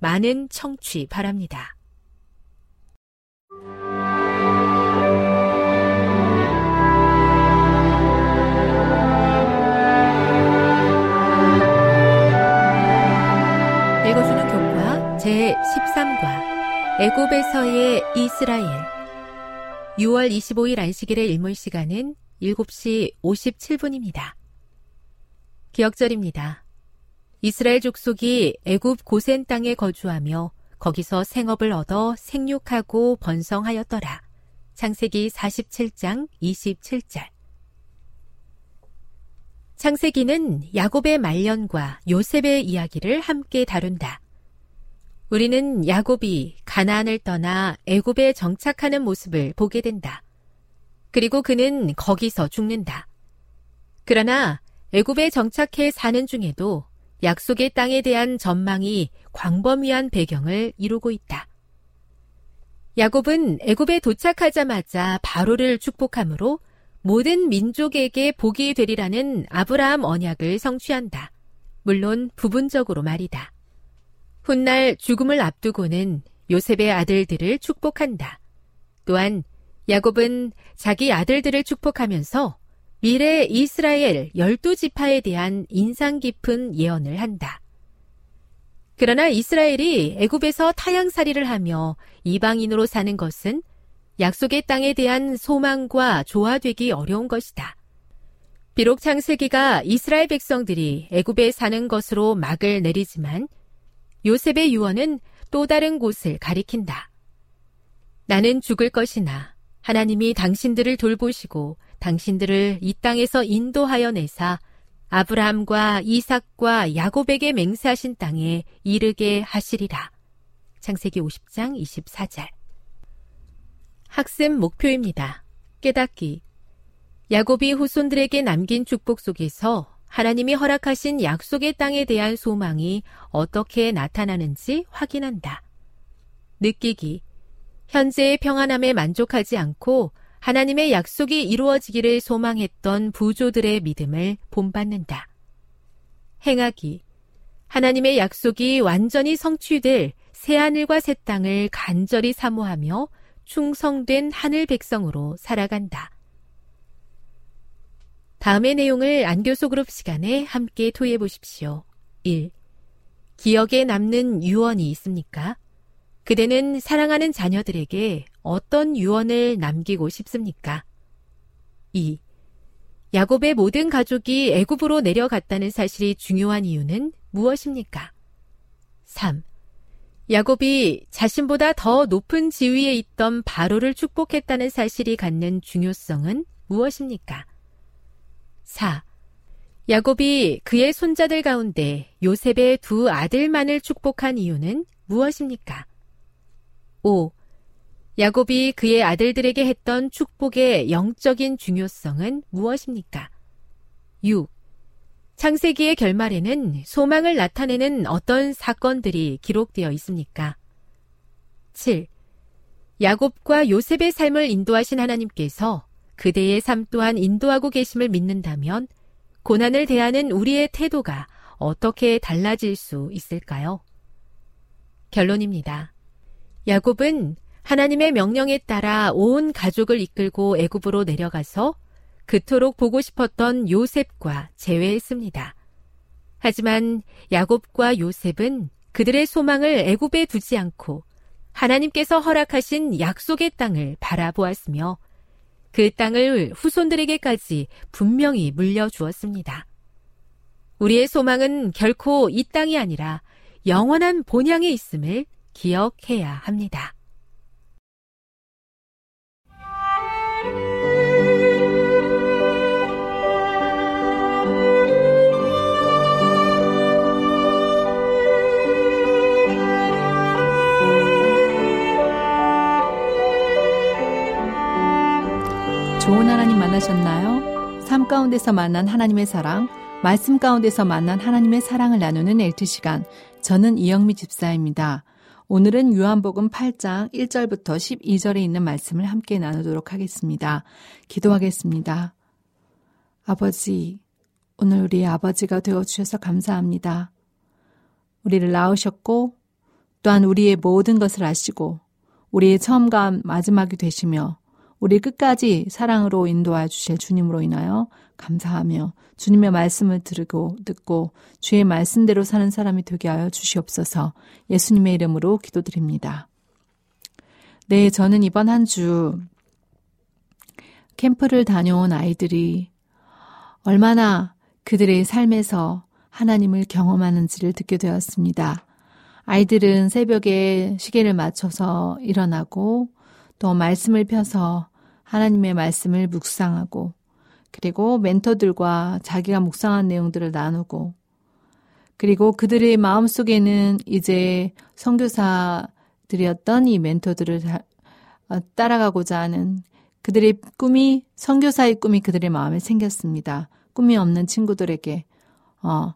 많은 청취 바랍니다. 읽어주는 교과 제13과 애굽에서의 이스라엘 6월 25일 안식일의 일몰 시간은 7시 57분입니다. 기억절입니다. 이스라엘 족속이 애굽 고센 땅에 거주하며 거기서 생업을 얻어 생육하고 번성하였더라. 창세기 47장 27절. 창세기는 야곱의 말년과 요셉의 이야기를 함께 다룬다. 우리는 야곱이 가나안을 떠나 애굽에 정착하는 모습을 보게 된다. 그리고 그는 거기서 죽는다. 그러나 애굽에 정착해 사는 중에도 약속의 땅에 대한 전망이 광범위한 배경을 이루고 있다. 야곱은 애굽에 도착하자마자 바로를 축복하므로 모든 민족에게 복이 되리라는 아브라함 언약을 성취한다. 물론 부분적으로 말이다. 훗날 죽음을 앞두고는 요셉의 아들들을 축복한다. 또한 야곱은 자기 아들들을 축복하면서 미래 이스라엘 열두 지파에 대한 인상 깊은 예언을 한다. 그러나 이스라엘이 애굽에서 타향살이를 하며 이방인으로 사는 것은 약속의 땅에 대한 소망과 조화되기 어려운 것이다. 비록 창세기가 이스라엘 백성들이 애굽에 사는 것으로 막을 내리지만 요셉의 유언은 또 다른 곳을 가리킨다. 나는 죽을 것이나 하나님이 당신들을 돌보시고 당신들을 이 땅에서 인도하여 내사 아브라함과 이삭과 야곱에게 맹세하신 땅에 이르게 하시리라. 창세기 50장 24절. 학습 목표입니다. 깨닫기. 야곱이 후손들에게 남긴 축복 속에서 하나님이 허락하신 약속의 땅에 대한 소망이 어떻게 나타나는지 확인한다. 느끼기. 현재의 평안함에 만족하지 않고 하나님의 약속이 이루어지기를 소망했던 부조들의 믿음을 본받는다. 행하기. 하나님의 약속이 완전히 성취될 새하늘과 새 땅을 간절히 사모하며 충성된 하늘 백성으로 살아간다. 다음의 내용을 안교소 그룹 시간에 함께 토의해 보십시오. 1. 기억에 남는 유언이 있습니까? 그대는 사랑하는 자녀들에게 어떤 유언을 남기고 싶습니까? 2. 야곱의 모든 가족이 애굽으로 내려갔다는 사실이 중요한 이유는 무엇입니까? 3. 야곱이 자신보다 더 높은 지위에 있던 바로를 축복했다는 사실이 갖는 중요성은 무엇입니까? 4. 야곱이 그의 손자들 가운데 요셉의 두 아들만을 축복한 이유는 무엇입니까? 5. 야곱이 그의 아들들에게 했던 축복의 영적인 중요성은 무엇입니까? 6. 창세기의 결말에는 소망을 나타내는 어떤 사건들이 기록되어 있습니까? 7. 야곱과 요셉의 삶을 인도하신 하나님께서 그대의 삶 또한 인도하고 계심을 믿는다면 고난을 대하는 우리의 태도가 어떻게 달라질 수 있을까요? 결론입니다. 야곱은 하나님의 명령에 따라 온 가족을 이끌고 애굽으로 내려가서 그토록 보고 싶었던 요셉과 재회했습니다. 하지만 야곱과 요셉은 그들의 소망을 애굽에 두지 않고 하나님께서 허락하신 약속의 땅을 바라보았으며 그 땅을 후손들에게까지 분명히 물려주었습니다. 우리의 소망은 결코 이 땅이 아니라 영원한 본향에 있음을 기억해야 합니다. 좋은 하나님 만나셨나요? 삶 가운데서 만난 하나님의 사랑, 말씀 가운데서 만난 하나님의 사랑을 나누는 엘트 시간. 저는 이영미 집사입니다. 오늘은 요한복음 8장 1절부터 12절에 있는 말씀을 함께 나누도록 하겠습니다. 기도하겠습니다. 아버지, 오늘 우리의 아버지가 되어 주셔서 감사합니다. 우리를 낳으셨고 또한 우리의 모든 것을 아시고 우리의 처음과 마지막이 되시며 우리 끝까지 사랑으로 인도하여 주실 주님으로 인하여 감사하며 주님의 말씀을 들고 듣고 주의 말씀대로 사는 사람이 되게 하여 주시옵소서 예수님의 이름으로 기도드립니다. 네, 저는 이번 한 주 캠프를 다녀온 아이들이 얼마나 그들의 삶에서 하나님을 경험하는지를 듣게 되었습니다. 아이들은 새벽에 시계를 맞춰서 일어나고 또 말씀을 펴서 하나님의 말씀을 묵상하고 그리고 멘토들과 자기가 묵상한 내용들을 나누고 그리고 그들의 마음속에는 이제 선교사들이었던 이 멘토들을 어, 따라가고자 하는 그들의 꿈이 선교사의 꿈이 그들의 마음에 생겼습니다. 꿈이 없는 친구들에게 어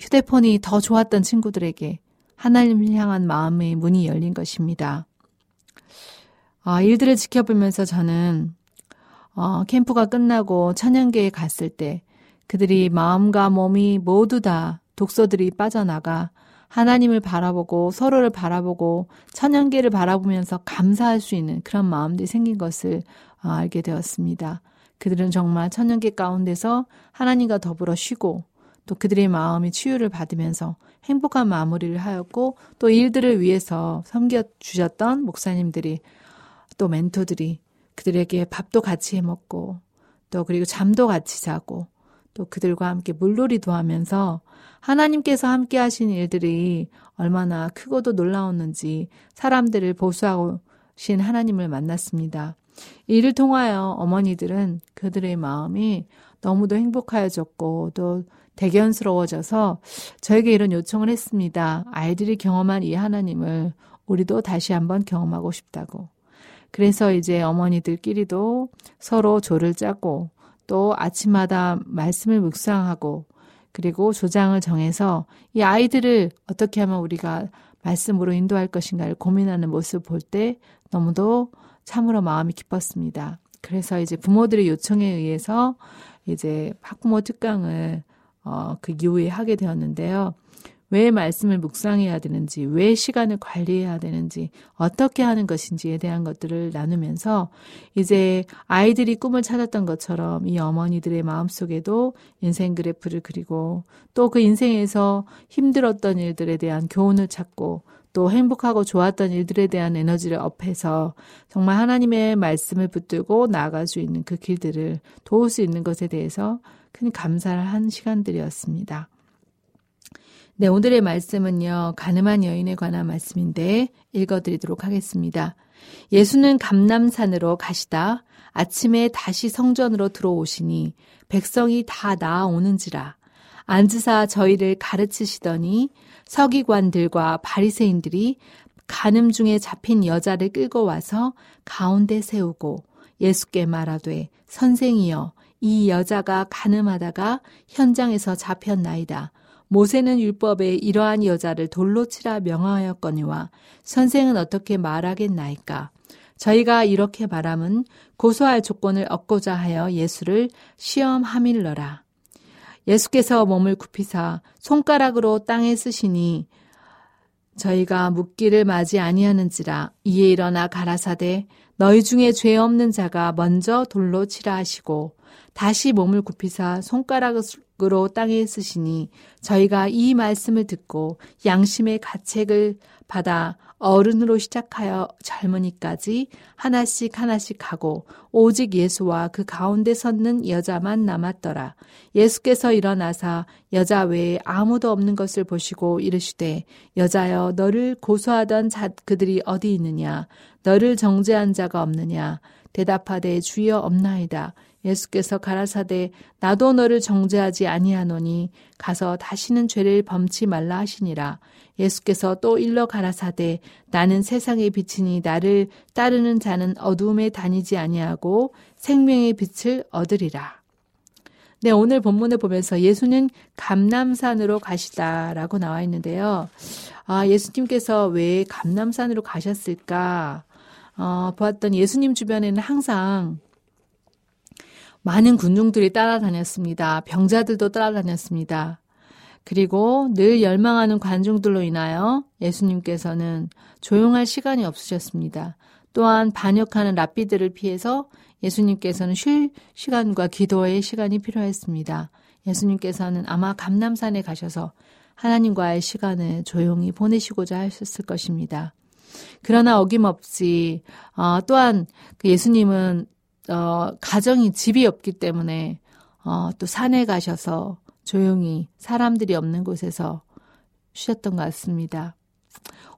휴대폰이 더 좋았던 친구들에게 하나님을 향한 마음의 문이 열린 것입니다. 어, 일들을 지켜보면서 저는 어, 캠프가 끝나고 천연계에 갔을 때 그들이 마음과 몸이 모두 다 독소들이 빠져나가 하나님을 바라보고 서로를 바라보고 천연계를 바라보면서 감사할 수 있는 그런 마음들이 생긴 것을 어, 알게 되었습니다. 그들은 정말 천연계 가운데서 하나님과 더불어 쉬고 또 그들의 마음이 치유를 받으면서 행복한 마무리를 하였고 또 일들을 위해서 섬겨 주셨던 목사님들이 또 멘토들이 그들에게 밥도 같이 해 먹고 또 그리고 잠도 같이 자고 또 그들과 함께 물놀이도 하면서 하나님께서 함께 하신 일들이 얼마나 크고도 놀라웠는지 사람들을 보수하신 하나님을 만났습니다. 이를 통하여 어머니들은 그들의 마음이 너무도 행복하여졌고 또 대견스러워져서 저에게 이런 요청을 했습니다. 아이들이 경험한 이 하나님을 우리도 다시 한번 경험하고 싶다고. 그래서 이제 어머니들끼리도 서로 조를 짜고 또 아침마다 말씀을 묵상하고 그리고 조장을 정해서 이 아이들을 어떻게 하면 우리가 말씀으로 인도할 것인가를 고민하는 모습을 볼때 너무도 참으로 마음이 기뻤습니다. 그래서 이제 부모들의 요청에 의해서 이제 학부모 특강을 어, 그 이후에 하게 되었는데요. 왜 말씀을 묵상해야 되는지, 왜 시간을 관리해야 되는지, 어떻게 하는 것인지에 대한 것들을 나누면서 이제 아이들이 꿈을 찾았던 것처럼 이 어머니들의 마음속에도 인생 그래프를 그리고 또 그 인생에서 힘들었던 일들에 대한 교훈을 찾고 또 행복하고 좋았던 일들에 대한 에너지를 업해서 정말 하나님의 말씀을 붙들고 나아갈 수 있는 그 길들을 도울 수 있는 것에 대해서 큰 감사를 한 시간들이었습니다. 네, 오늘의 말씀은요, 가늠한 여인에 관한 말씀인데 읽어드리도록 하겠습니다. 예수는 감남산으로 가시다 아침에 다시 성전으로 들어오시니 백성이 다 나아오는지라 앉으사 저희를 가르치시더니 서기관들과 바리새인들이 간음 중에 잡힌 여자를 끌고 와서 가운데 세우고 예수께 말하되 선생이여 이 여자가 가늠하다가 현장에서 잡혔나이다. 모세는 율법에 이러한 여자를 돌로 치라 명하였거니와 선생은 어떻게 말하겠나이까? 저희가 이렇게 말함은 고소할 조건을 얻고자 하여 예수를 시험함일러라. 예수께서 몸을 굽히사 손가락으로 땅에 쓰시니 저희가 묻기를 맞이 아니하는지라 이에 일어나 가라사대 너희 중에 죄 없는 자가 먼저 돌로 치라 하시고 다시 몸을 굽히사 손가락 으로 땅에 쓰시니 저희가 이 말씀을 듣고 양심의 가책을 받아 어른으로 시작하여 젊은이까지 하나씩 하나씩 하고 오직 예수와 그 가운데 섰는 여자만 남았더라. 예수께서 일어나사 여자 외에 아무도 없는 것을 보시고 이르시되 여자여 너를 고소하던 자 그들이 어디 있느냐 너를 정죄한 자가 없느냐 대답하되 주여 없나이다. 예수께서 가라사대 나도 너를 정죄하지 아니하노니 가서 다시는 죄를 범치 말라 하시니라. 예수께서 또 일러 가라사대 나는 세상의 빛이니 나를 따르는 자는 어두움에 다니지 아니하고 생명의 빛을 얻으리라. 네, 오늘 본문을 보면서 예수는 감남산으로 가시다라고 나와 있는데요. 아, 예수님께서 왜 감남산으로 가셨을까? 어, 보았던 예수님 주변에는 항상 많은 군중들이 따라다녔습니다. 병자들도 따라다녔습니다. 그리고 늘 열망하는 관중들로 인하여 예수님께서는 조용할 시간이 없으셨습니다. 또한 반역하는 랍비들을 피해서 예수님께서는 쉴 시간과 기도의 시간이 필요했습니다. 예수님께서는 아마 감남산에 가셔서 하나님과의 시간을 조용히 보내시고자 하셨을 것입니다. 그러나 어김없이 어, 또한 그 예수님은 어, 가정이 집이 없기 때문에 어, 또 산에 가셔서 조용히 사람들이 없는 곳에서 쉬었던 것 같습니다.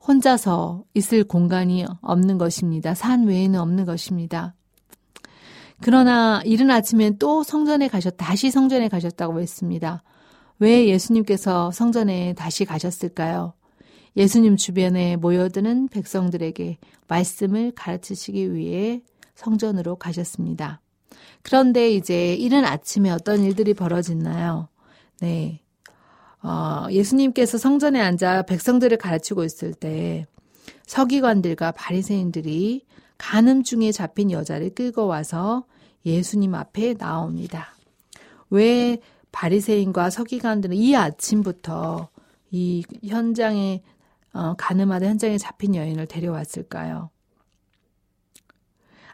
혼자서 있을 공간이 없는 것입니다. 산 외에는 없는 것입니다. 그러나 이른 아침엔 또 성전에 가셨, 다시 성전에 가셨다고 했습니다. 왜 예수님께서 성전에 다시 가셨을까요? 예수님 주변에 모여드는 백성들에게 말씀을 가르치시기 위해 성전으로 가셨습니다. 그런데 이제 이른 아침에 어떤 일들이 벌어졌나요? 네. 어, 예수님께서 성전에 앉아 백성들을 가르치고 있을 때 서기관들과 바리새인들이 간음 중에 잡힌 여자를 끌고 와서 예수님 앞에 나옵니다. 왜 바리새인과 서기관들은 이 아침부터 이 현장에 어, 가늠하다 현장에 잡힌 여인을 데려왔을까요?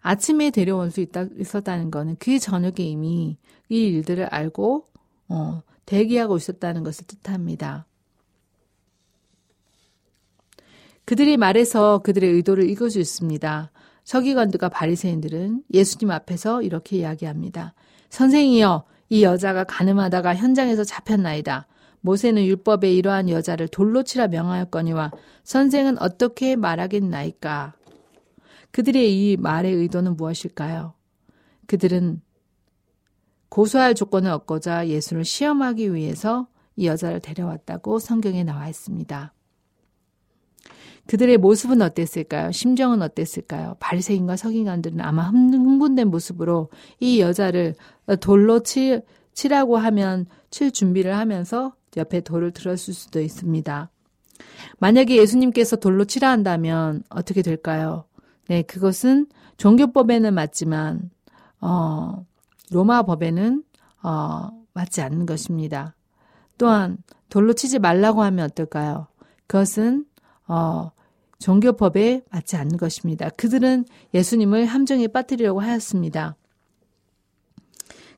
아침에 데려올 수 있다, 있었다는 거는 그 저녁에 이미 이 일들을 알고 어, 대기하고 있었다는 것을 뜻합니다. 그들이 말해서 그들의 의도를 읽을 수 있습니다. 서기관들과 바리새인들은 예수님 앞에서 이렇게 이야기합니다. 선생이여, 이 여자가 가늠하다가 현장에서 잡혔나이다. 모세는 율법에 이러한 여자를 돌로 치라 명하였거니와 선생은 어떻게 말하겠나이까? 그들의 이 말의 의도는 무엇일까요? 그들은 고소할 조건을 얻고자 예수를 시험하기 위해서 이 여자를 데려왔다고 성경에 나와 있습니다. 그들의 모습은 어땠을까요? 심정은 어땠을까요? 바리새인과 서기관들은 아마 흥분된 모습으로 이 여자를 돌로 치, 치라고 하면 칠 준비를 하면서 옆에 돌을 들었을 수도 있습니다. 만약에 예수님께서 돌로 치라 한다면 어떻게 될까요? 네, 그것은 종교법에는 맞지만 어, 로마 법에는 어, 맞지 않는 것입니다. 또한 돌로 치지 말라고 하면 어떨까요? 그것은 어, 종교법에 맞지 않는 것입니다. 그들은 예수님을 함정에 빠뜨리려고 하였습니다.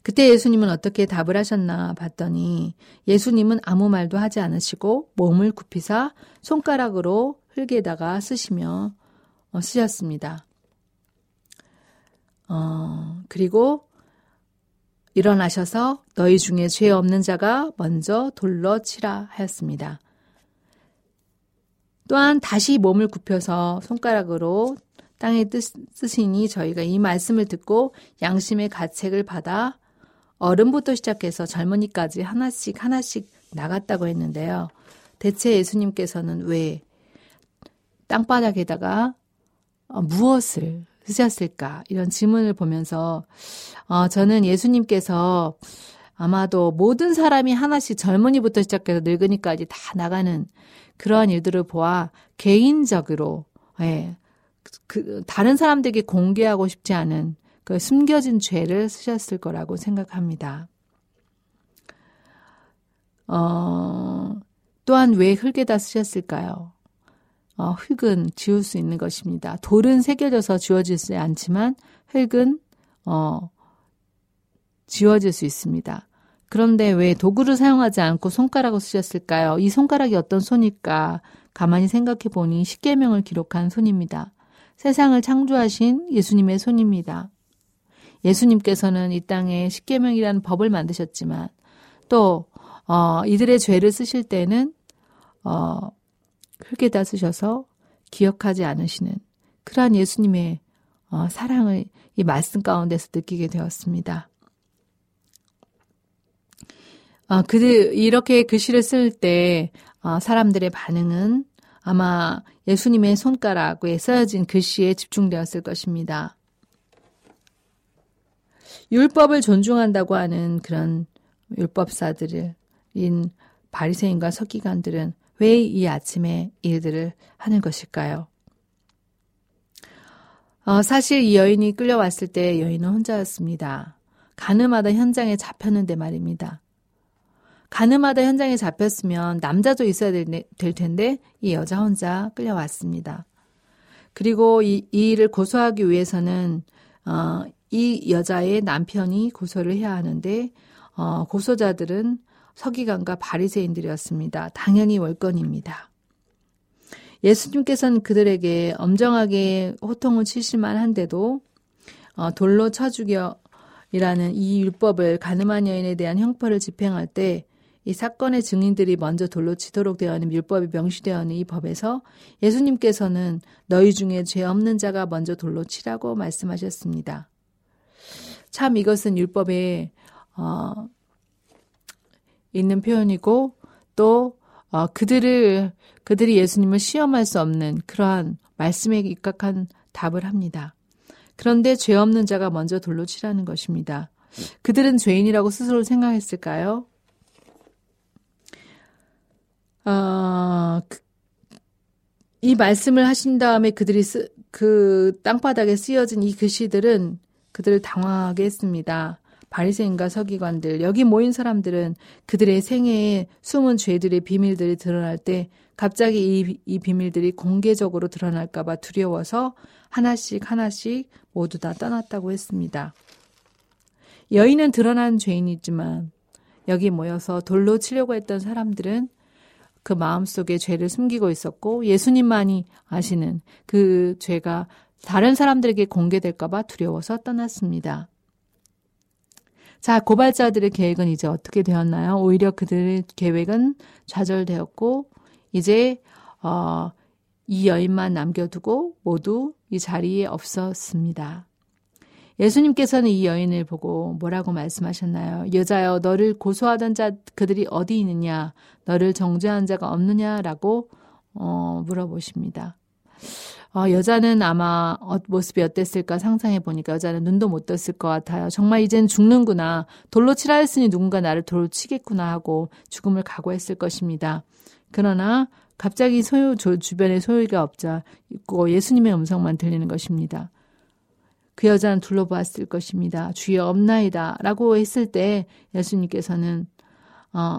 그때 예수님은 어떻게 답을 하셨나 봤더니 예수님은 아무 말도 하지 않으시고 몸을 굽히사 손가락으로 흙에다가 쓰시며 어, 쓰셨습니다. 어, 그리고 일어나셔서 너희 중에 죄 없는 자가 먼저 돌러 치라 하였습니다. 또한 다시 몸을 굽혀서 손가락으로 땅에 뜨시니 저희가 이 말씀을 듣고 양심의 가책을 받아 어른부터 시작해서 젊은이까지 하나씩 하나씩 나갔다고 했는데요. 대체 예수님께서는 왜 땅바닥에다가 어, 무엇을 쓰셨을까? 이런 질문을 보면서 어, 저는 예수님께서 아마도 모든 사람이 하나씩 젊은이부터 시작해서 늙은이까지 다 나가는 그러한 일들을 보아 개인적으로 예, 그 다른 사람들에게 공개하고 싶지 않은 그 숨겨진 죄를 쓰셨을 거라고 생각합니다. 어, 또한 왜 흙에다 쓰셨을까요? 어, 흙은 지울 수 있는 것입니다. 돌은 새겨져서 지워지지 않지만 흙은 어, 지워질 수 있습니다. 그런데 왜 도구를 사용하지 않고 손가락을 쓰셨을까요? 이 손가락이 어떤 손일까? 가만히 생각해 보니 십계명을 기록한 손입니다. 세상을 창조하신 예수님의 손입니다. 예수님께서는 이 땅에 십계명이라는 법을 만드셨지만 또 어, 이들의 죄를 쓰실 때는 어, 흙에다 쓰셔서 기억하지 않으시는 그러한 예수님의 어, 사랑을 이 말씀 가운데서 느끼게 되었습니다. 어, 그들 이렇게 글씨를 쓸때 어, 사람들의 반응은 아마 예수님의 손가락에 써여진 글씨에 집중되었을 것입니다. 율법을 존중한다고 하는 그런 율법사들인 바리새인과 서기관들은 왜 이 아침에 일들을 하는 것일까요? 어, 사실 이 여인이 끌려왔을 때 여인은 혼자였습니다. 가늠하다 현장에 잡혔는데 말입니다. 가늠하다 현장에 잡혔으면 남자도 있어야 될, 될 텐데 이 여자 혼자 끌려왔습니다. 그리고 이, 이 일을 고소하기 위해서는 어, 이 여자의 남편이 고소를 해야 하는데 어, 고소자들은 서기관과 바리새인들이었습니다. 당연히 월권입니다. 예수님께서는 그들에게 엄정하게 호통을 치실만 한데도 어, 돌로 쳐 죽여이라는 이 율법을 가늠한 여인에 대한 형벌을 집행할 때 이 사건의 증인들이 먼저 돌로 치도록 되어 있는 율법이 명시되어 있는 이 법에서 예수님께서는 너희 중에 죄 없는 자가 먼저 돌로 치라고 말씀하셨습니다. 참 이것은 율법에 어, 있는 표현이고 또 어, 그들을 그들이 예수님을 시험할 수 없는 그러한 말씀에 입각한 답을 합니다. 그런데 죄 없는 자가 먼저 돌로 치라는 것입니다. 그들은 죄인이라고 스스로 생각했을까요? 어, 그, 이 말씀을 하신 다음에 그들이 쓰, 그 땅바닥에 쓰여진 이 글씨들은 그들을 당황하게 했습니다. 바리새인과 서기관들 여기 모인 사람들은 그들의 생애에 숨은 죄들의 비밀들이 드러날 때 갑자기 이, 이 비밀들이 공개적으로 드러날까봐 두려워서 하나씩 하나씩 모두 다 떠났다고 했습니다. 여인은 드러난 죄인이지만 여기 모여서 돌로 치려고 했던 사람들은 그 마음속에 죄를 숨기고 있었고 예수님만이 아시는 그 죄가 다른 사람들에게 공개될까봐 두려워서 떠났습니다. 자, 고발자들의 계획은 이제 어떻게 되었나요? 오히려 그들의 계획은 좌절되었고, 이제, 어, 이 여인만 남겨두고 모두 이 자리에 없었습니다. 예수님께서는 이 여인을 보고 뭐라고 말씀하셨나요? 여자여, 너를 고소하던 자 그들이 어디 있느냐? 너를 정죄한 자가 없느냐 라고 어, 물어보십니다. 어, 여자는 아마 어, 모습이 어땠을까 상상해 보니까 여자는 눈도 못 떴을 것 같아요. 정말 이젠 죽는구나. 돌로 치라 했으니 누군가 나를 돌로 치겠구나 하고 죽음을 각오했을 것입니다. 그러나 갑자기 소유 주변에 소유가 없자 있고 예수님의 음성만 들리는 것입니다. 그 여자는 둘러보았을 것입니다. 주여 없나이다. 라고 했을 때 예수님께서는, 어,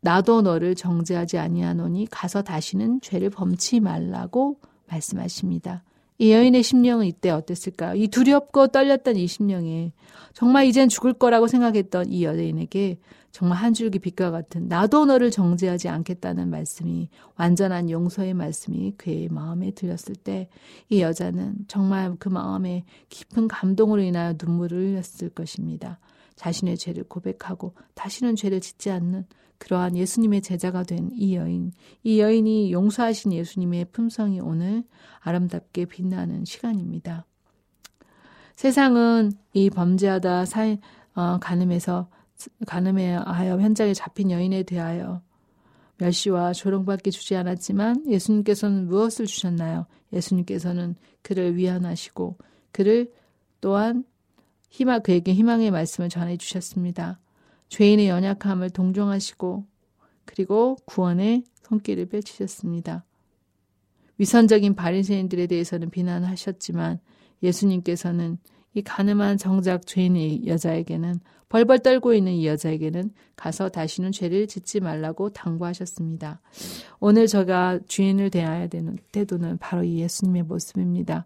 나도 너를 정죄하지 아니하노니 가서 다시는 죄를 범치 말라고 말씀하십니다. 이 여인의 심령은 이때 어땠을까요? 이 두렵고 떨렸던 이 심령에 정말 이젠 죽을 거라고 생각했던 이 여인에게 정말 한 줄기 빛과 같은 나도 너를 정죄하지 않겠다는 말씀이 완전한 용서의 말씀이 그의 마음에 들렸을 때 이 여자는 정말 그 마음에 깊은 감동으로 인하여 눈물을 흘렸을 것입니다. 자신의 죄를 고백하고 다시는 죄를 짓지 않는 그러한 예수님의 제자가 된 이 여인, 이 여인이 용서하신 예수님의 품성이 오늘 아름답게 빛나는 시간입니다. 세상은 이 범죄하다 사, 어, 가늠해서 가늠하여 현장에 잡힌 여인에 대하여 멸시와 조롱밖에 주지 않았지만 예수님께서는 무엇을 주셨나요? 예수님께서는 그를 위안하시고 그를 또한 희망 그에게 희망의 말씀을 전해 주셨습니다. 죄인의 연약함을 동정하시고 그리고 구원의 손길을 펼치셨습니다. 위선적인 바리새인들에 대해서는 비난하셨지만 예수님께서는 이 가늠한 정작 죄인의 여자에게는 벌벌 떨고 있는 이 여자에게는 가서 다시는 죄를 짓지 말라고 당부하셨습니다. 오늘 제가 주인을 대해야 되는 태도는 바로 이 예수님의 모습입니다.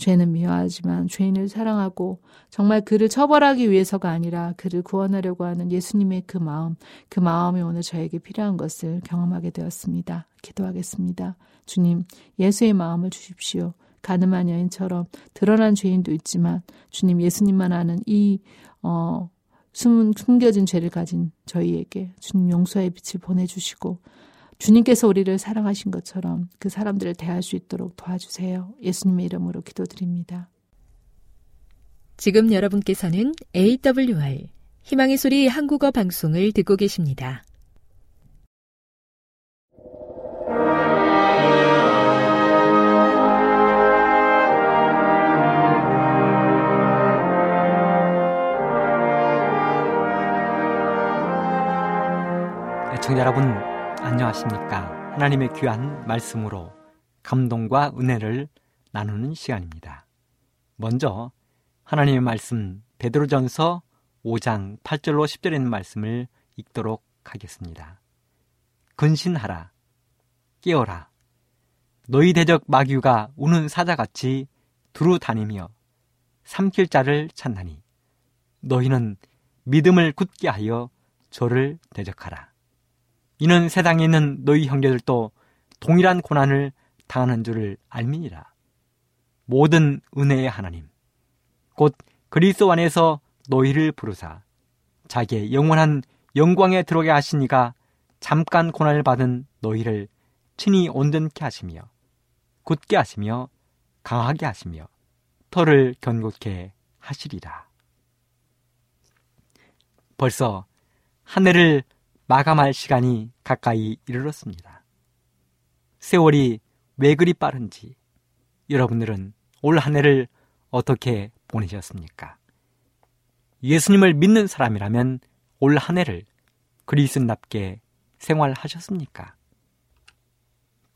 죄는 미워하지만 죄인을 사랑하고 정말 그를 처벌하기 위해서가 아니라 그를 구원하려고 하는 예수님의 그 마음, 그 마음이 오늘 저에게 필요한 것을 경험하게 되었습니다. 기도하겠습니다. 주님, 예수의 마음을 주십시오. 가늠한 여인처럼 드러난 죄인도 있지만 주님 예수님만 아는 이 어, 숨은 숨겨진 죄를 가진 저희에게 주님 용서의 빛을 보내주시고 주님께서 우리를 사랑하신 것처럼 그 사람들을 대할 수 있도록 도와주세요. 예수님의 이름으로 기도드립니다. 지금 여러분께서는 AWR 희망의 소리 한국어 방송을 듣고 계십니다. 애청자 여러분 안녕하십니까? 하나님의 귀한 말씀으로 감동과 은혜를 나누는 시간입니다. 먼저 하나님의 말씀 베드로전서 5장 8절로 10절에 있는 말씀을 읽도록 하겠습니다. 근신하라 깨어라 너희 대적 마귀가 우는 사자같이 두루 다니며 삼킬 자를 찾나니 너희는 믿음을 굳게 하여 저를 대적하라. 이는 세상에 있는 너희 형제들도 동일한 고난을 당하는 줄을 알미니라. 모든 은혜의 하나님, 곧 그리스도 안에서 너희를 부르사 자기의 영원한 영광에 들어게 하시니가 잠깐 고난을 받은 너희를 친히 온전케 하시며 굳게 하시며 강하게 하시며 털을 견고케 하시리라. 벌써 한 해를 마감할 시간이 가까이 이르렀습니다. 세월이 왜 그리 빠른지 여러분들은 올 한 해를 어떻게 보내셨습니까? 예수님을 믿는 사람이라면 올 한 해를 그리스도답게 생활하셨습니까?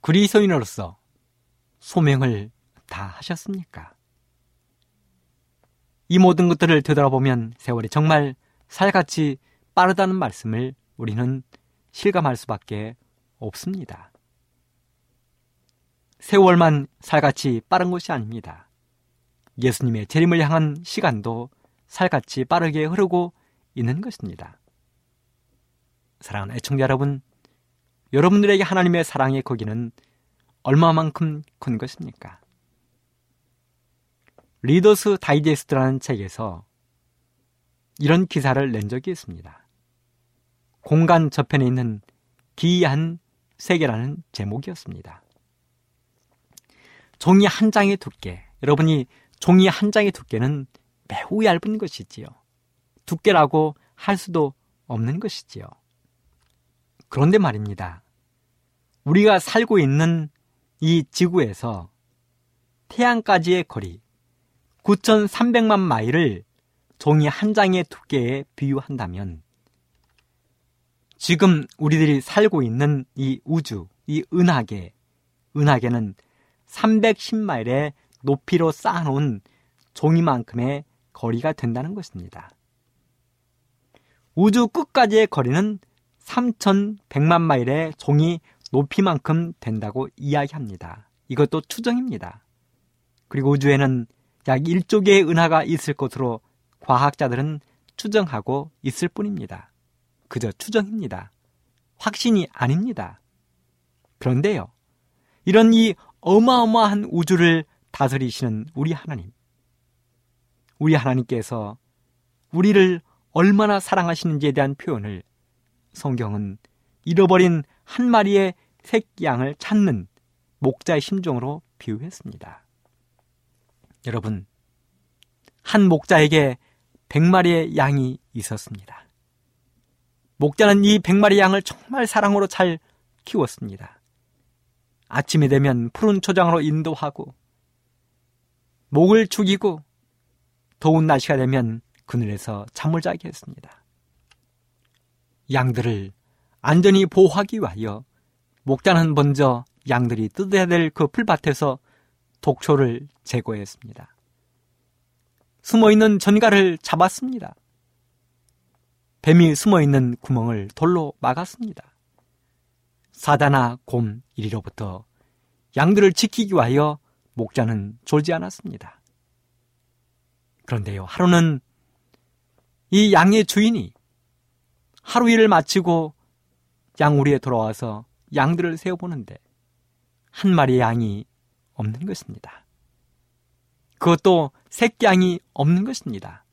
그리스도인으로서 소명을 다 하셨습니까? 이 모든 것들을 되돌아보면 세월이 정말 살같이 빠르다는 말씀을 우리는 실감할 수밖에 없습니다. 세월만 살같이 빠른 것이 아닙니다. 예수님의 재림을 향한 시간도 살같이 빠르게 흐르고 있는 것입니다. 사랑하는 애청자 여러분, 여러분들에게 하나님의 사랑의 거기는 얼마만큼 큰 것입니까? 리더스 다이제스트라는 책에서 이런 기사를 낸 적이 있습니다. 공간 저편에 있는 기이한 세계라는 제목이었습니다. 종이 한 장의 두께, 여러분이 종이 한 장의 두께는 매우 얇은 것이지요. 두께라고 할 수도 없는 것이지요. 그런데 말입니다. 우리가 살고 있는 이 지구에서 태양까지의 거리 9,300만 마일을 종이 한 장의 두께에 비유한다면 지금 우리들이 살고 있는 이 우주, 이 은하계, 은하계는 310마일의 높이로 쌓아놓은 종이만큼의 거리가 된다는 것입니다. 우주 끝까지의 거리는 3,100만 마일의 종이 높이만큼 된다고 이야기합니다. 이것도 추정입니다. 그리고 우주에는 약 1조 개의 은하가 있을 것으로 과학자들은 추정하고 있을 뿐입니다. 그저 추정입니다. 확신이 아닙니다. 그런데요, 이런 이 어마어마한 우주를 다스리시는 우리 하나님, 우리 하나님께서 우리를 얼마나 사랑하시는지에 대한 표현을 성경은 잃어버린 한 마리의 새끼 양을 찾는 목자의 심정으로 비유했습니다. 여러분, 한 목자에게 100마리의 양이 있었습니다. 목자는 이 100마리 양을 정말 사랑으로 잘 키웠습니다. 아침이 되면 푸른 초장으로 인도하고 목을 죽이고 더운 날씨가 되면 그늘에서 잠을 자게 했습니다. 양들을 안전히 보호하기 위하여 목자는 먼저 양들이 뜯어야 될 그 풀밭에서 독초를 제거했습니다. 숨어 있는 전갈을 잡았습니다. 뱀이 숨어 있는 구멍을 돌로 막았습니다. 사자나 곰 이리로부터 양들을 지키기 위하여 목자는 졸지 않았습니다. 그런데요, 하루는 이 양의 주인이 하루 일을 마치고 양우리에 돌아와서 양들을 세어보는데 한 마리의 양이 없는 것입니다. 그것도 새끼 양이 없는 것입니다.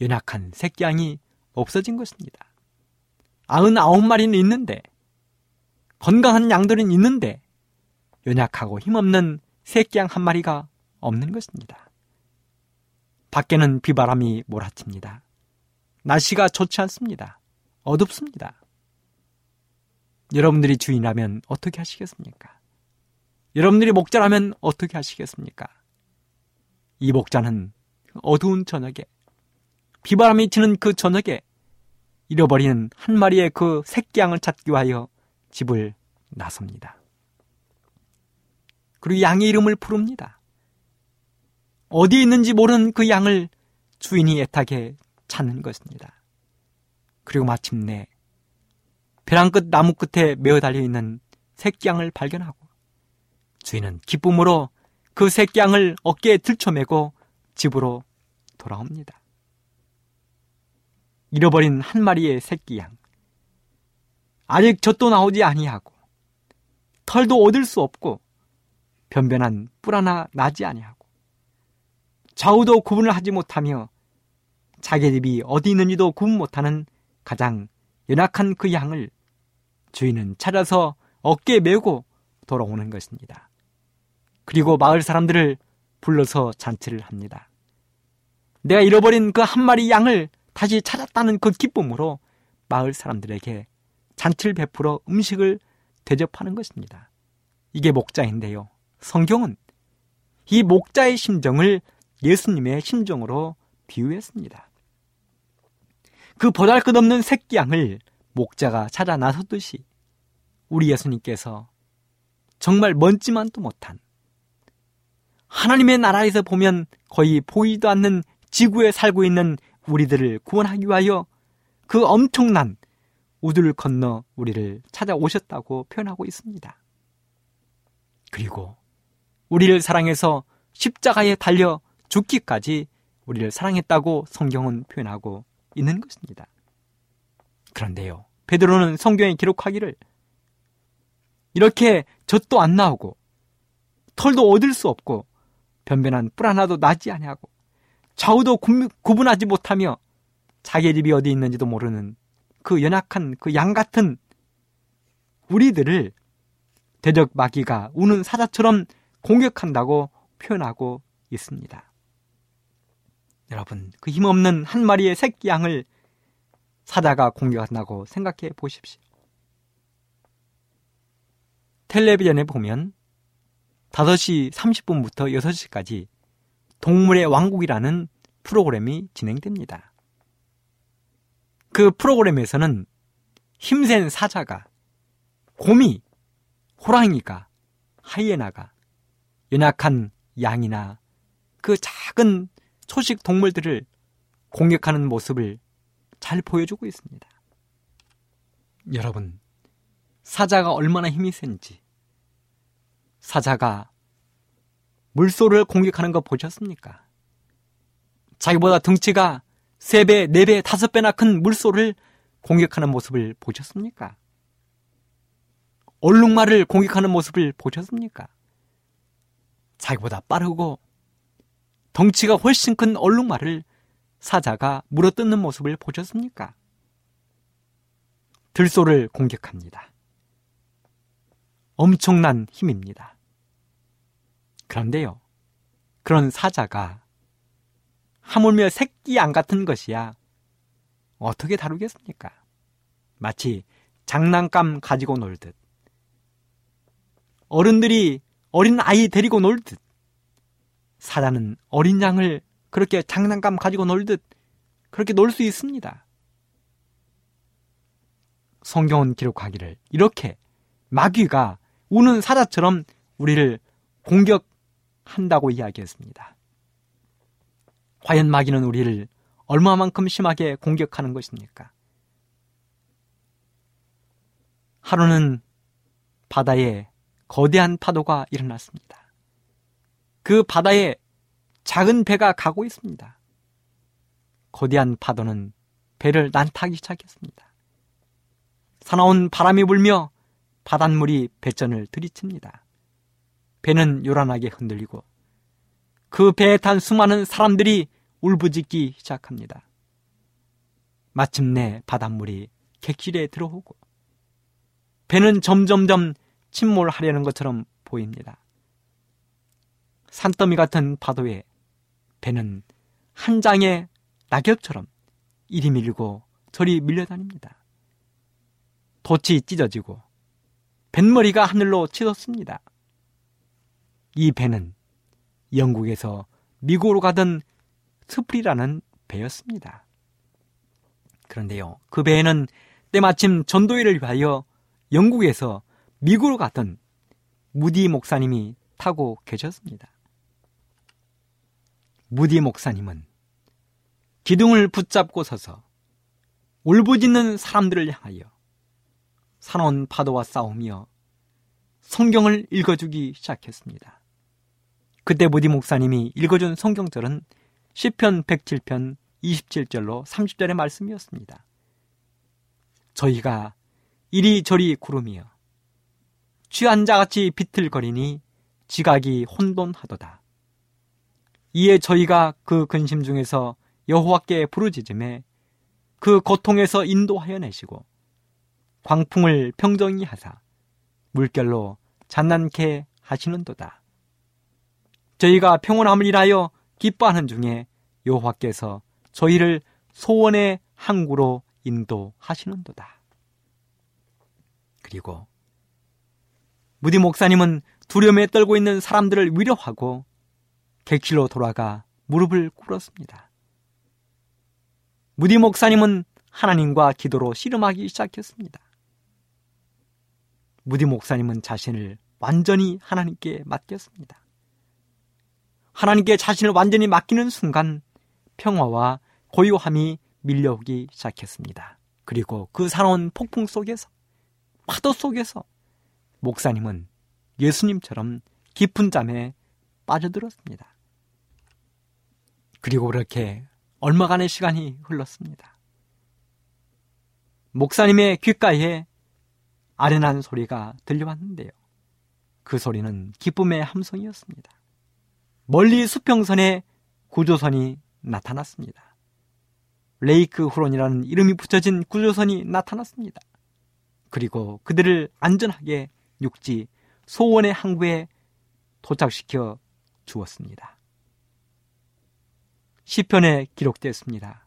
연약한 새끼 양이 없어진 것입니다. 아흔 아홉 마리는 있는데 건강한 양들은 있는데 연약하고 힘없는 새끼 양 한 마리가 없는 것입니다. 밖에는 비바람이 몰아칩니다. 날씨가 좋지 않습니다. 어둡습니다. 여러분들이 주인이라면 어떻게 하시겠습니까? 여러분들이 목자라면 어떻게 하시겠습니까? 이 목자는 어두운 저녁에 비바람이 치는 그 저녁에 잃어버리는 한 마리의 그 새끼양을 찾기 위하여 집을 나섭니다. 그리고 양의 이름을 부릅니다. 어디에 있는지 모르는 그 양을 주인이 애타게 찾는 것입니다. 그리고 마침내 벼랑 끝 나무 끝에 메어 달려 있는 새끼양을 발견하고 주인은 기쁨으로 그 새끼양을 어깨에 들쳐매고 집으로 돌아옵니다. 잃어버린 한 마리의 새끼 양. 아직 젖도 나오지 아니하고 털도 얻을 수 없고 변변한 뿔 하나 나지 아니하고 좌우도 구분을 하지 못하며 자기 집이 어디 있는지도 구분 못하는 가장 연약한 그 양을 주인은 찾아서 어깨에 메고 돌아오는 것입니다. 그리고 마을 사람들을 불러서 잔치를 합니다. 내가 잃어버린 그 한 마리 양을 다시 찾았다는 그 기쁨으로 마을 사람들에게 잔치를 베풀어 음식을 대접하는 것입니다. 이게 목자인데요. 성경은 이 목자의 심정을 예수님의 심정으로 비유했습니다. 그 보잘 것 없는 새끼 양을 목자가 찾아 나섰듯이 우리 예수님께서 정말 먼지만도 못한 하나님의 나라에서 보면 거의 보이도 않는 지구에 살고 있는 우리들을 구원하기 위하여 그 엄청난 우주를 건너 우리를 찾아오셨다고 표현하고 있습니다. 그리고 우리를 사랑해서 십자가에 달려 죽기까지 우리를 사랑했다고 성경은 표현하고 있는 것입니다. 그런데요, 베드로는 성경에 기록하기를 이렇게 젖도 안 나오고 털도 얻을 수 없고 변변한 뿔 하나도 나지 아니하고 좌우도 구분하지 못하며 자기 집이 어디 있는지도 모르는 그 연약한 그 양 같은 우리들을 대적 마귀가 우는 사자처럼 공격한다고 표현하고 있습니다. 여러분, 그 힘없는 한 마리의 새끼 양을 사자가 공격한다고 생각해 보십시오. 텔레비전에 보면 5시 30분부터 6시까지 동물의 왕국이라는 프로그램이 진행됩니다. 그 프로그램에서는 힘센 사자가, 곰이, 호랑이가, 하이에나가, 연약한 양이나 그 작은 초식 동물들을 공격하는 모습을 잘 보여주고 있습니다. 여러분, 사자가 얼마나 힘이 센지, 사자가 물소를 공격하는 거 보셨습니까? 자기보다 등치가 3배, 4배, 5배나 큰 물소를 공격하는 모습을 보셨습니까? 얼룩말을 공격하는 모습을 보셨습니까? 자기보다 빠르고 덩치가 훨씬 큰 얼룩말을 사자가 물어뜯는 모습을 보셨습니까? 들소를 공격합니다. 엄청난 힘입니다. 그런데요, 그런 사자가 하물며 새끼 양 같은 것이야 어떻게 다루겠습니까? 마치 장난감 가지고 놀듯 어른들이 어린 아이 데리고 놀듯 사자는 어린 양을 그렇게 장난감 가지고 놀듯 그렇게 놀 수 있습니다. 성경은 기록하기를 이렇게 마귀가 우는 사자처럼 우리를 공격 한다고 이야기했습니다. 과연 마귀는 우리를 얼마만큼 심하게 공격하는 것입니까? 하루는 바다에 거대한 파도가 일어났습니다. 그 바다에 작은 배가 가고 있습니다. 거대한 파도는 배를 난타하기 시작했습니다. 사나운 바람이 불며 바닷물이 배전을 들이칩니다. 배는 요란하게 흔들리고 그 배에 탄 수많은 사람들이 울부짖기 시작합니다. 마침내 바닷물이 객실에 들어오고 배는 점점점 침몰하려는 것처럼 보입니다. 산더미 같은 파도에 배는 한 장의 낙엽처럼 이리 밀고 저리 밀려다닙니다. 돛이 찢어지고 뱃머리가 하늘로 치솟습니다. 이 배는 영국에서 미국으로 가던 스프리라는 배였습니다. 그런데요, 그 배에는 때마침 전도회를 위하여 영국에서 미국으로 갔던 무디 목사님이 타고 계셨습니다. 무디 목사님은 기둥을 붙잡고 서서 울부짖는 사람들을 향하여 산원 파도와 싸우며 성경을 읽어주기 시작했습니다. 그때 무디 목사님이 읽어준 성경절은 10편 107편 27절로 30절의 말씀이었습니다. 저희가 이리저리 구름이여 취한 자같이 비틀거리니 지각이 혼돈하도다. 이에 저희가 그 근심 중에서 여호와께 부르짖음에 그 고통에서 인도하여 내시고 광풍을 평정히 하사 물결로 잔난케 하시는도다. 저희가 평온함을 인하여 기뻐하는 중에 여호와께서 저희를 소원의 항구로 인도하시는도다. 그리고 무디 목사님은 두려움에 떨고 있는 사람들을 위로하고 객실로 돌아가 무릎을 꿇었습니다. 무디 목사님은 하나님과 기도로 씨름하기 시작했습니다. 무디 목사님은 자신을 완전히 하나님께 맡겼습니다. 하나님께 자신을 완전히 맡기는 순간 평화와 고요함이 밀려오기 시작했습니다. 그리고 그 사나운 폭풍 속에서 파도 속에서 목사님은 예수님처럼 깊은 잠에 빠져들었습니다. 그리고 그렇게 얼마간의 시간이 흘렀습니다. 목사님의 귓가에 아련한 소리가 들려왔는데요. 그 소리는 기쁨의 함성이었습니다. 멀리 수평선에 구조선이 나타났습니다. 레이크 후론이라는 이름이 붙여진 구조선이 나타났습니다. 그리고 그들을 안전하게 육지 소원의 항구에 도착시켜 주었습니다. 시편에 기록되었습니다.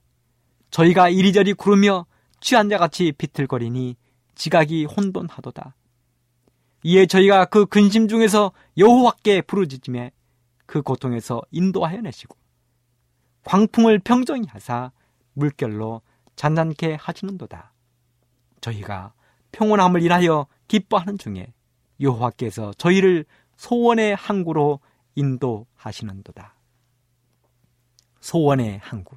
저희가 이리저리 구르며 취한 자같이 비틀거리니 지각이 혼돈하도다. 이에 저희가 그 근심 중에서 여호와께 부르짖음에 그 고통에서 인도하여 내시고 광풍을 평정히 하사 물결로 잔난케 하시는도다. 저희가 평온함을 인하여 기뻐하는 중에 여호와께서 저희를 소원의 항구로 인도하시는도다. 소원의 항구.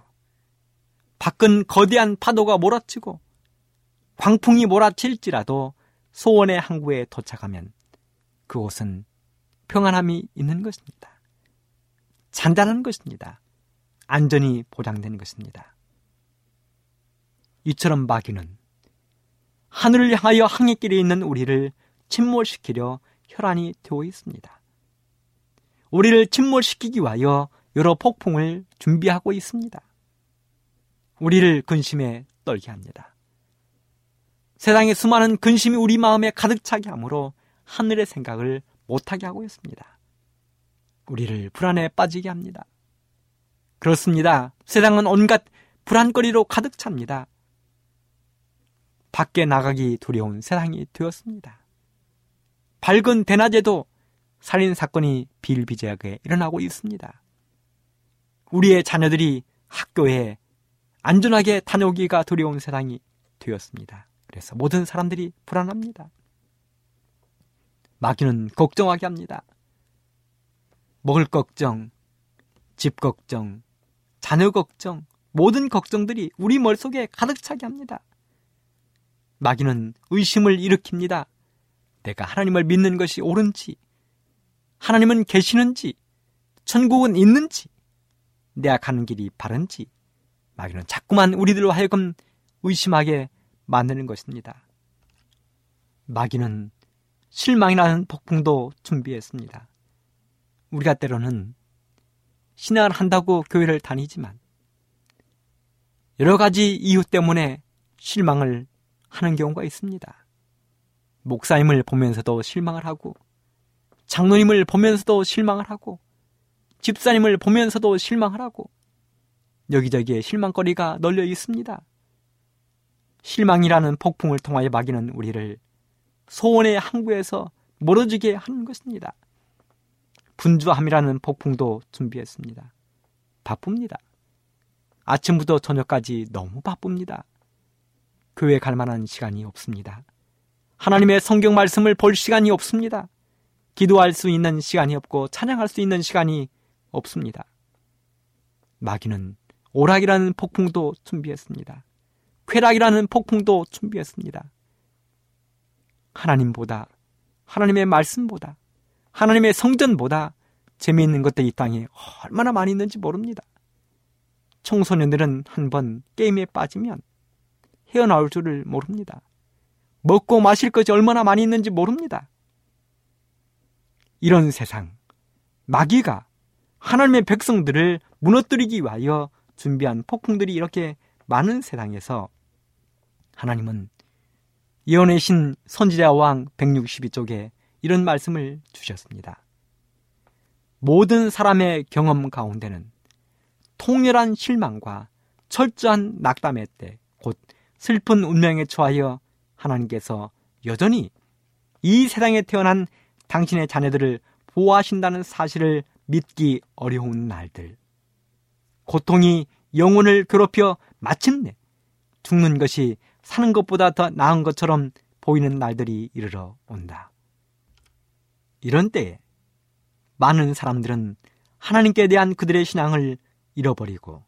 밖은 거대한 파도가 몰아치고 광풍이 몰아칠지라도 소원의 항구에 도착하면 그곳은 평안함이 있는 것입니다. 잔잔한 것입니다. 안전이 보장된 것입니다. 이처럼 마귀는 하늘을 향하여 항해길에 있는 우리를 침몰시키려 혈안이 되어 있습니다. 우리를 침몰시키기 위하여 여러 폭풍을 준비하고 있습니다. 우리를 근심에 떨게 합니다. 세상의 수많은 근심이 우리 마음에 가득 차게 하므로 하늘의 생각을 못하게 하고 있습니다. 우리를 불안에 빠지게 합니다. 그렇습니다. 세상은 온갖 불안거리로 가득 찹니다. 밖에 나가기 두려운 세상이 되었습니다. 밝은 대낮에도 살인 사건이 비일비재하게 일어나고 있습니다. 우리의 자녀들이 학교에 안전하게 다녀오기가 두려운 세상이 되었습니다. 그래서 모든 사람들이 불안합니다. 마귀는 걱정하게 합니다. 먹을 걱정, 집 걱정, 자녀 걱정, 모든 걱정들이 우리 머릿속에 가득 차게 합니다. 마귀는 의심을 일으킵니다. 내가 하나님을 믿는 것이 옳은지, 하나님은 계시는지, 천국은 있는지, 내가 가는 길이 바른지, 마귀는 자꾸만 우리들로 하여금 의심하게 만드는 것입니다. 마귀는 실망이라는 폭풍도 준비했습니다. 우리가 때로는 신앙을 한다고 교회를 다니지만 여러 가지 이유 때문에 실망을 하는 경우가 있습니다. 목사님을 보면서도 실망을 하고 장로님을 보면서도 실망을 하고 집사님을 보면서도 실망을 하고 여기저기에 실망거리가 널려 있습니다. 실망이라는 폭풍을 통하여 마귀는 우리를 소원의 항구에서 멀어지게 하는 것입니다. 분주함이라는 폭풍도 준비했습니다. 바쁩니다. 아침부터 저녁까지 너무 바쁩니다. 교회 갈 만한 시간이 없습니다. 하나님의 성경 말씀을 볼 시간이 없습니다. 기도할 수 있는 시간이 없고 찬양할 수 있는 시간이 없습니다. 마귀는 오락이라는 폭풍도 준비했습니다. 쾌락이라는 폭풍도 준비했습니다. 하나님보다, 하나님의 말씀보다, 하나님의 성전보다 재미있는 것들이 이 땅에 얼마나 많이 있는지 모릅니다. 청소년들은 한 번 게임에 빠지면 헤어나올 줄을 모릅니다. 먹고 마실 것이 얼마나 많이 있는지 모릅니다. 이런 세상, 마귀가 하나님의 백성들을 무너뜨리기 위하여 준비한 폭풍들이 이렇게 많은 세상에서 하나님은 예언의 신 선지자 왕 162쪽에 이런 말씀을 주셨습니다. 모든 사람의 경험 가운데는 통렬한 실망과 철저한 낙담의 때, 곧 슬픈 운명에 처하여 하나님께서 여전히 이 세상에 태어난 당신의 자녀들을 보호하신다는 사실을 믿기 어려운 날들. 고통이 영혼을 괴롭혀 마침내 죽는 것이 사는 것보다 더 나은 것처럼 보이는 날들이 이르러 온다. 이런 때에 많은 사람들은 하나님께 대한 그들의 신앙을 잃어버리고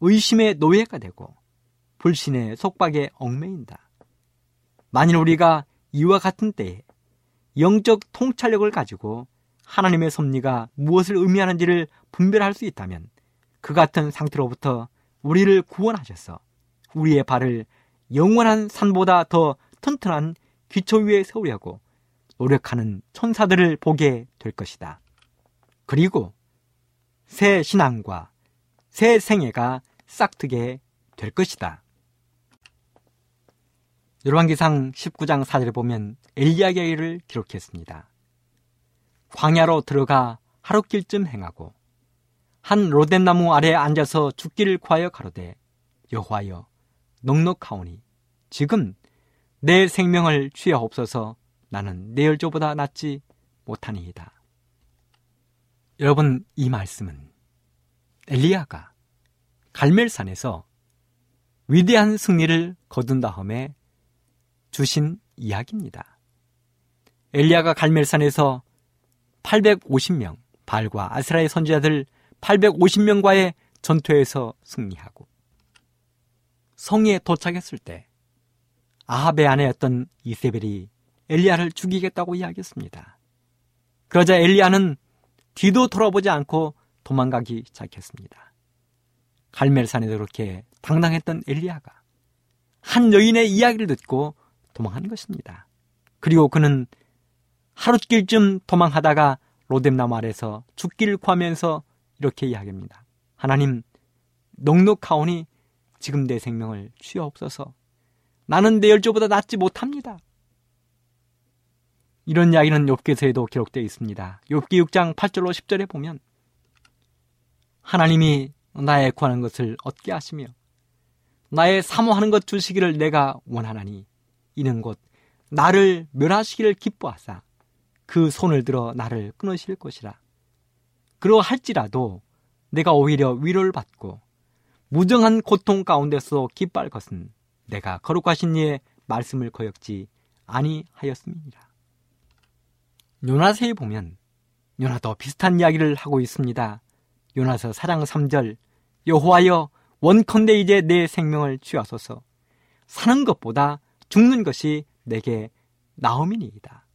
의심의 노예가 되고 불신의 속박에 얽매인다. 만일 우리가 이와 같은 때에 영적 통찰력을 가지고 하나님의 섭리가 무엇을 의미하는지를 분별할 수 있다면 그 같은 상태로부터 우리를 구원하셔서 우리의 발을 영원한 산보다 더 튼튼한 기초 위에 세우려고 노력하는 천사들을 보게 될 것이다. 그리고 새 신앙과 새 생애가 싹트게 될 것이다. 열왕기상 19장 4절에 보면 엘리야의 일을 기록했습니다. 광야로 들어가 하루길쯤 행하고 한 로덴나무 아래 앉아서 죽기를 구하여 가로되 여호와여 넉넉하오니 지금 내 생명을 취하옵소서 나는 내 열조보다 낫지 못하니이다. 여러분 이 말씀은 엘리야가 갈멜산에서 위대한 승리를 거둔 다음에 주신 이야기입니다. 엘리야가 갈멜산에서 850명 발과 아스라의 선지자들 850명과의 전투에서 승리하고 성에 도착했을 때 아합의 아내였던 이세벨이 엘리야를 죽이겠다고 이야기했습니다. 그러자 엘리야는 뒤도 돌아보지 않고 도망가기 시작했습니다. 갈멜산에도 그렇게 당당했던 엘리야가 한 여인의 이야기를 듣고 도망한 것입니다. 그리고 그는 하룻길쯤 도망하다가 로뎀나무 아래서 죽기를 구하면서 이렇게 이야기합니다. 하나님, 넉넉하오니 지금 내 생명을 취하옵소서. 나는 내 열조보다 낫지 못합니다. 이런 이야기는 욥기서에도 기록되어 있습니다. 욥기 6장 8절로 10절에 보면 하나님이 나의 구하는 것을 얻게 하시며 나의 사모하는 것 주시기를 내가 원하나니 이는 곧 나를 멸하시기를 기뻐하사 그 손을 들어 나를 끊으실 것이라. 그러할지라도 내가 오히려 위로를 받고 무정한 고통 가운데서 기뻐할 것은 내가 거룩하신 이의 말씀을 거역지 아니하였습니다. 요나서에 보면 요나도 비슷한 이야기를 하고 있습니다. 요나서 사장 3절 여호와여 원컨대 이제 내 생명을 취하소서 사는 것보다 죽는 것이 내게 나음이니이다.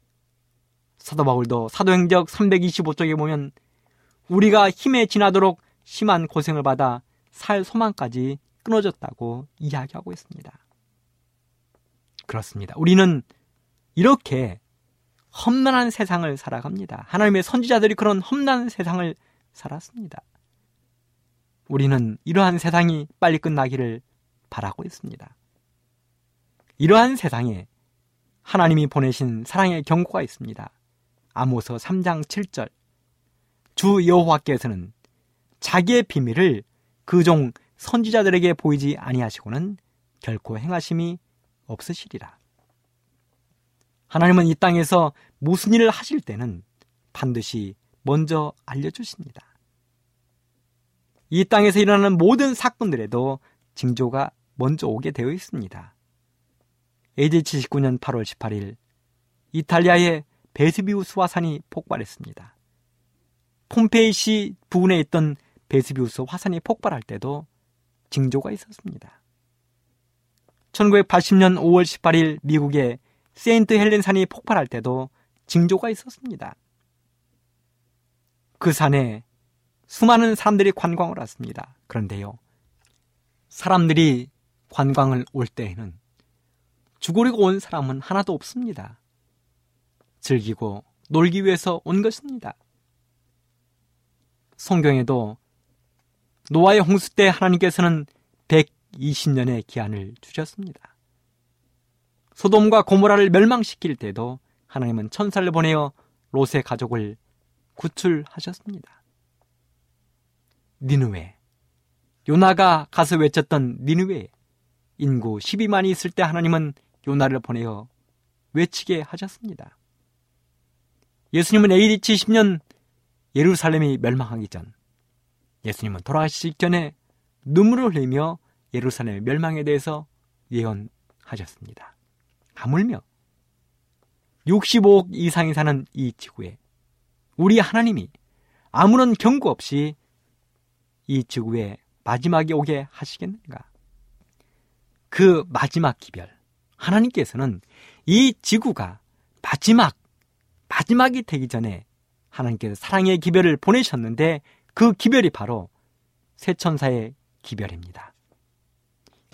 사도 바울도 사도행적 325쪽에 보면 우리가 힘에 지나도록 심한 고생을 받아 살 소망까지 끊어졌다고 이야기하고 있습니다. 그렇습니다. 우리는 이렇게 험난한 세상을 살아갑니다. 하나님의 선지자들이 그런 험난한 세상을 살았습니다. 우리는 이러한 세상이 빨리 끝나기를 바라고 있습니다. 이러한 세상에 하나님이 보내신 사랑의 경고가 있습니다. 아모서 3장 7절. 주 여호와께서는 자기의 비밀을 그 종 선지자들에게 보이지 아니하시고는 결코 행하심이 없으시리라. 하나님은 이 땅에서 무슨 일을 하실 때는 반드시 먼저 알려주십니다. 이 땅에서 일어나는 모든 사건들에도 징조가 먼저 오게 되어 있습니다. AD 79년 8월 18일 이탈리아의 베스비우스 화산이 폭발했습니다. 폼페이시 부근에 있던 베스비우스 화산이 폭발할 때도 징조가 있었습니다. 1980년 5월 18일 미국의 세인트 헬렌 산이 폭발할 때도 징조가 있었습니다. 그 산에 수많은 사람들이 관광을 왔습니다. 그런데요, 사람들이 관광을 올 때에는 죽으려고 온 사람은 하나도 없습니다. 즐기고 놀기 위해서 온 것입니다. 성경에도 노아의 홍수 때 하나님께서는 120년의 기한을 주셨습니다. 소돔과 고모라를 멸망시킬 때도 하나님은 천사를 보내어 롯의 가족을 구출하셨습니다. 니누웨 요나가 가서 외쳤던 니누웨 인구 12만이 있을 때 하나님은 요나를 보내어 외치게 하셨습니다. 예수님은 AD 70년 예루살렘이 멸망하기 전 예수님은 돌아가시기 전에 눈물을 흘리며 예루살렘의 멸망에 대해서 예언하셨습니다. 하물며 65억 이상이 사는 이 지구에 우리 하나님이 아무런 경고 없이 이 지구에 마지막에 오게 하시겠는가? 그 마지막 기별. 하나님께서는 이 지구가 마지막, 마지막이 되기 전에 하나님께서 사랑의 기별을 보내셨는데 그 기별이 바로 세천사의 기별입니다.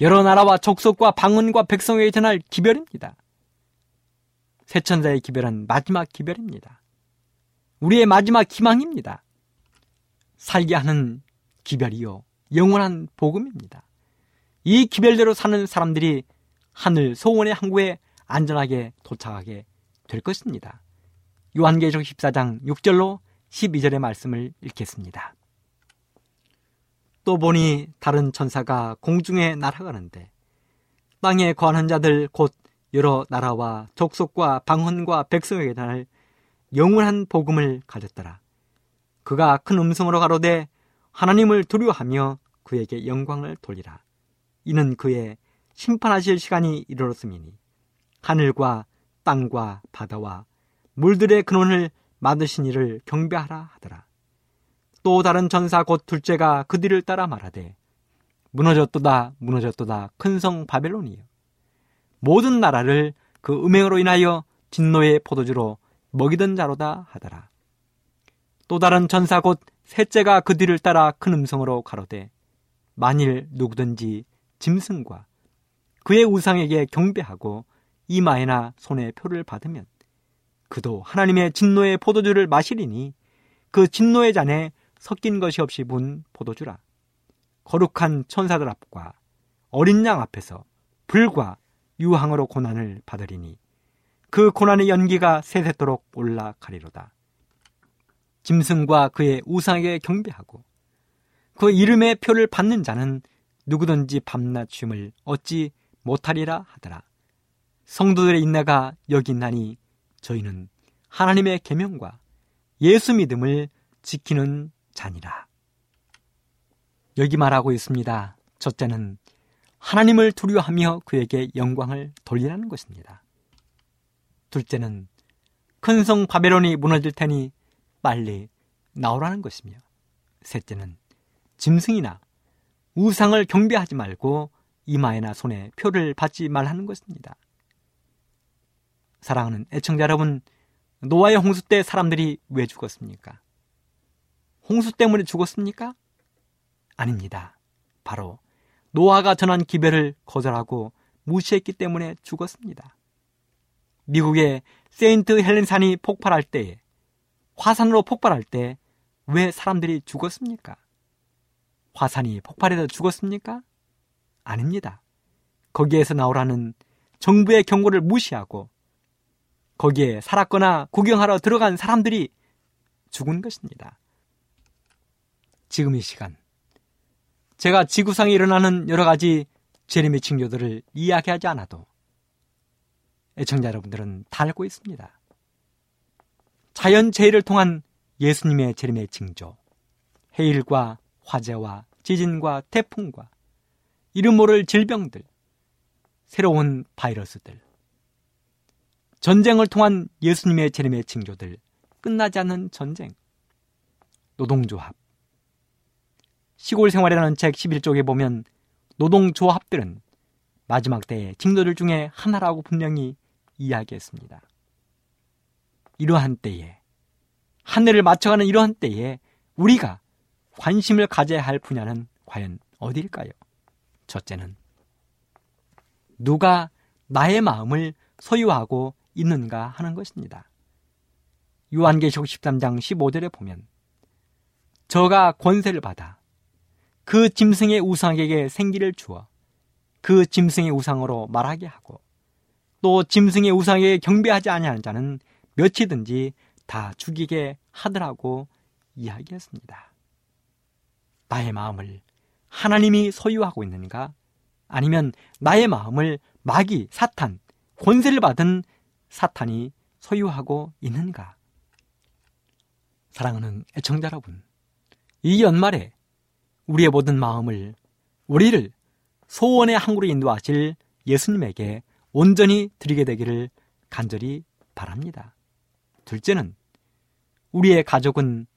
여러 나라와 족속과 방언과 백성에게 전할 기별입니다. 세천사의 기별은 마지막 기별입니다. 우리의 마지막 희망입니다. 살게 하는 기별이요. 영원한 복음입니다. 이 기별대로 사는 사람들이 하늘 소원의 항구에 안전하게 도착하게 될 것입니다. 요한계시록 14장 6절로 12절의 말씀을 읽겠습니다. 또 보니 다른 천사가 공중에 날아가는데 땅에 관한 자들 곧 여러 나라와 족속과 방언과 백성에게 달 영원한 복음을 가졌더라. 그가 큰 음성으로 가로되 하나님을 두려워하며 그에게 영광을 돌리라. 이는 그의 심판하실 시간이 이르렀음이니 하늘과 땅과 바다와 물들의 근원을 만드신 이를 경배하라 하더라. 또 다른 전사 곧 둘째가 그 뒤를 따라 말하되 무너졌도다 무너졌도다 큰 성 바벨론이요 모든 나라를 그 음행으로 인하여 진노의 포도주로 먹이던 자로다 하더라. 또 다른 전사 곧 셋째가 그 뒤를 따라 큰 음성으로 가로되 만일 누구든지 짐승과 그의 우상에게 경배하고 이마에나 손에 표를 받으면 그도 하나님의 진노의 포도주를 마시리니 그 진노의 잔에 섞인 것이 없이 분 포도주라. 거룩한 천사들 앞과 어린 양 앞에서 불과 유황으로 고난을 받으리니 그 고난의 연기가 세세토록 올라가리로다. 짐승과 그의 우상에게 경배하고 그 이름의 표를 받는 자는 누구든지 밤낮 쉼을 얻지 못하리라 하더라. 성도들의 인내가 여기 있나니 저희는 하나님의 계명과 예수 믿음을 지키는 자니라. 여기 말하고 있습니다. 첫째는 하나님을 두려워하며 그에게 영광을 돌리라는 것입니다. 둘째는 큰 성 바벨론이 무너질 테니 빨리 나오라는 것이며 셋째는 짐승이나 우상을 경배하지 말고 이마에나 손에 표를 받지 말라는 것입니다. 사랑하는 애청자 여러분, 노아의 홍수 때 사람들이 왜 죽었습니까? 홍수 때문에 죽었습니까? 아닙니다. 바로 노아가 전한 기별을 거절하고 무시했기 때문에 죽었습니다. 미국의 세인트 헬렌산이 폭발할 때에 화산으로 폭발할 때 왜 사람들이 죽었습니까? 화산이 폭발해서 죽었습니까? 아닙니다. 거기에서 나오라는 정부의 경고를 무시하고 거기에 살았거나 구경하러 들어간 사람들이 죽은 것입니다. 지금 이 시간 제가 지구상에 일어나는 여러 가지 재림의 징조들을 이야기하지 않아도 애청자 여러분들은 다 알고 있습니다. 자연 재해를 통한 예수님의 재림의 징조, 해일과 화재와 지진과 태풍과 이름 모를 질병들, 새로운 바이러스들, 전쟁을 통한 예수님의 재림의 징조들, 끝나지 않는 전쟁, 노동조합, 시골 생활이라는 책 11쪽에 보면 노동조합들은 마지막 때의 징조들 중에 하나라고 분명히 이야기했습니다. 이러한 때에 하늘을 맞춰가는 이러한 때에 우리가 관심을 가져야 할 분야는 과연 어디일까요? 첫째는 누가 나의 마음을 소유하고 있는가 하는 것입니다. 요한계시록 13장 15절에 보면 저가 권세를 받아 그 짐승의 우상에게 생기를 주어 그 짐승의 우상으로 말하게 하고 또 짐승의 우상에 경배하지 아니하는 자는 며칠든지 다 죽이게 하더라고 이야기했습니다. 나의 마음을 하나님이 소유하고 있는가? 아니면 나의 마음을 마귀, 사탄, 권세를 받은 사탄이 소유하고 있는가? 사랑하는 애청자 여러분, 이 연말에 우리의 모든 마음을, 우리를 소원의 항구로 인도하실 예수님에게 온전히 드리게 되기를 간절히 바랍니다. 둘째는 우리의 가족은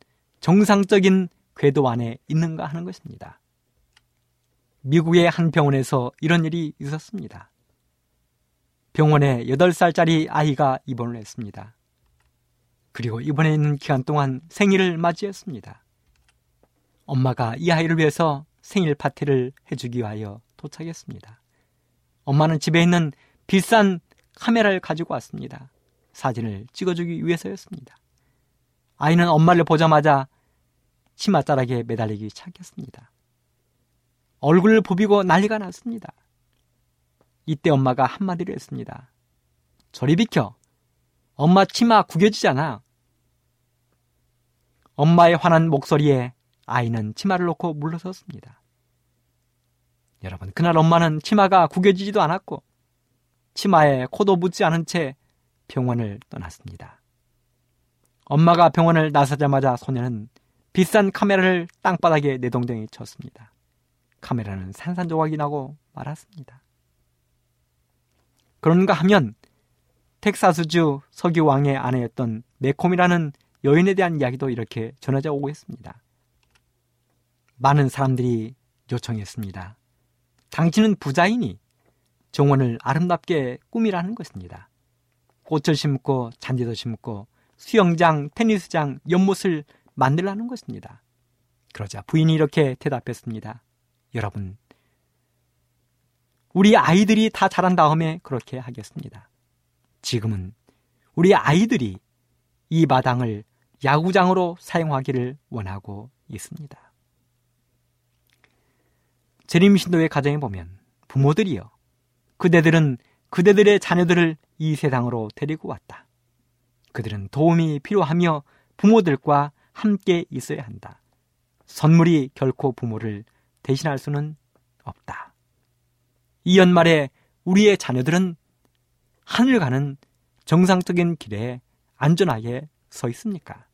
정상적인 궤도 안에 있는가 하는 것입니다. 미국의 한 병원에서 이런 일이 있었습니다. 병원에 8살짜리 아이가 입원을 했습니다. 그리고 입원해 있는 기간 동안 생일을 맞이했습니다. 엄마가 이 아이를 위해서 생일 파티를 해주기 위하여 도착했습니다. 엄마는 집에 있는 비싼 카메라를 가지고 왔습니다. 사진을 찍어주기 위해서였습니다. 아이는 엄마를 보자마자 치맛자락에 매달리기 시작했습니다. 얼굴을 부비고 난리가 났습니다. 이때 엄마가 한마디를 했습니다. 저리 비켜. 엄마 치마 구겨지잖아. 엄마의 화난 목소리에 아이는 치마를 놓고 물러섰습니다. 여러분, 그날 엄마는 치마가 구겨지지도 않았고, 치마에 코도 묻지 않은 채 병원을 떠났습니다. 엄마가 병원을 나서자마자 소녀는 비싼 카메라를 땅바닥에 내동댕이 쳤습니다. 카메라는 산산조각이 나고 말았습니다. 그런가 하면 텍사스주 석유 왕의 아내였던 메콤이라는 여인에 대한 이야기도 이렇게 전해져 오고 있습니다. 많은 사람들이 요청했습니다. 당신은 부자이니 정원을 아름답게 꾸미라는 것입니다. 꽃을 심고 잔디도 심고 수영장, 테니스장, 연못을 만들라는 것입니다. 그러자 부인이 이렇게 대답했습니다. 여러분, 우리 아이들이 다 자란 다음에 그렇게 하겠습니다. 지금은 우리 아이들이 이 마당을 야구장으로 사용하기를 원하고 있습니다. 재림신도의 가정에 보면 부모들이요. 그대들은 그대들의 자녀들을 이 세상으로 데리고 왔다. 그들은 도움이 필요하며 부모들과 함께 있어야 한다. 선물이 결코 부모를 대신할 수는 없다. 이 연말에 우리의 자녀들은 하늘 가는 정상적인 길에 안전하게 서 있습니까?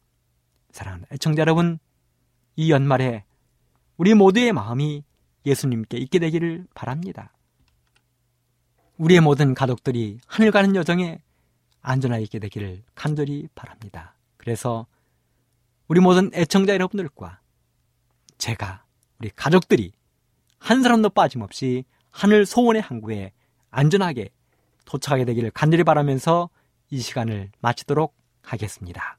사랑하는 애청자 여러분, 이 연말에 우리 모두의 마음이 예수님께 있게 되기를 바랍니다. 우리의 모든 가족들이 하늘 가는 여정에 안전하게 있게 되기를 간절히 바랍니다. 그래서 우리 모든 애청자 여러분들과 제가 우리 가족들이 한 사람도 빠짐없이 하늘 소원의 항구에 안전하게 도착하게 되기를 간절히 바라면서 이 시간을 마치도록 하겠습니다.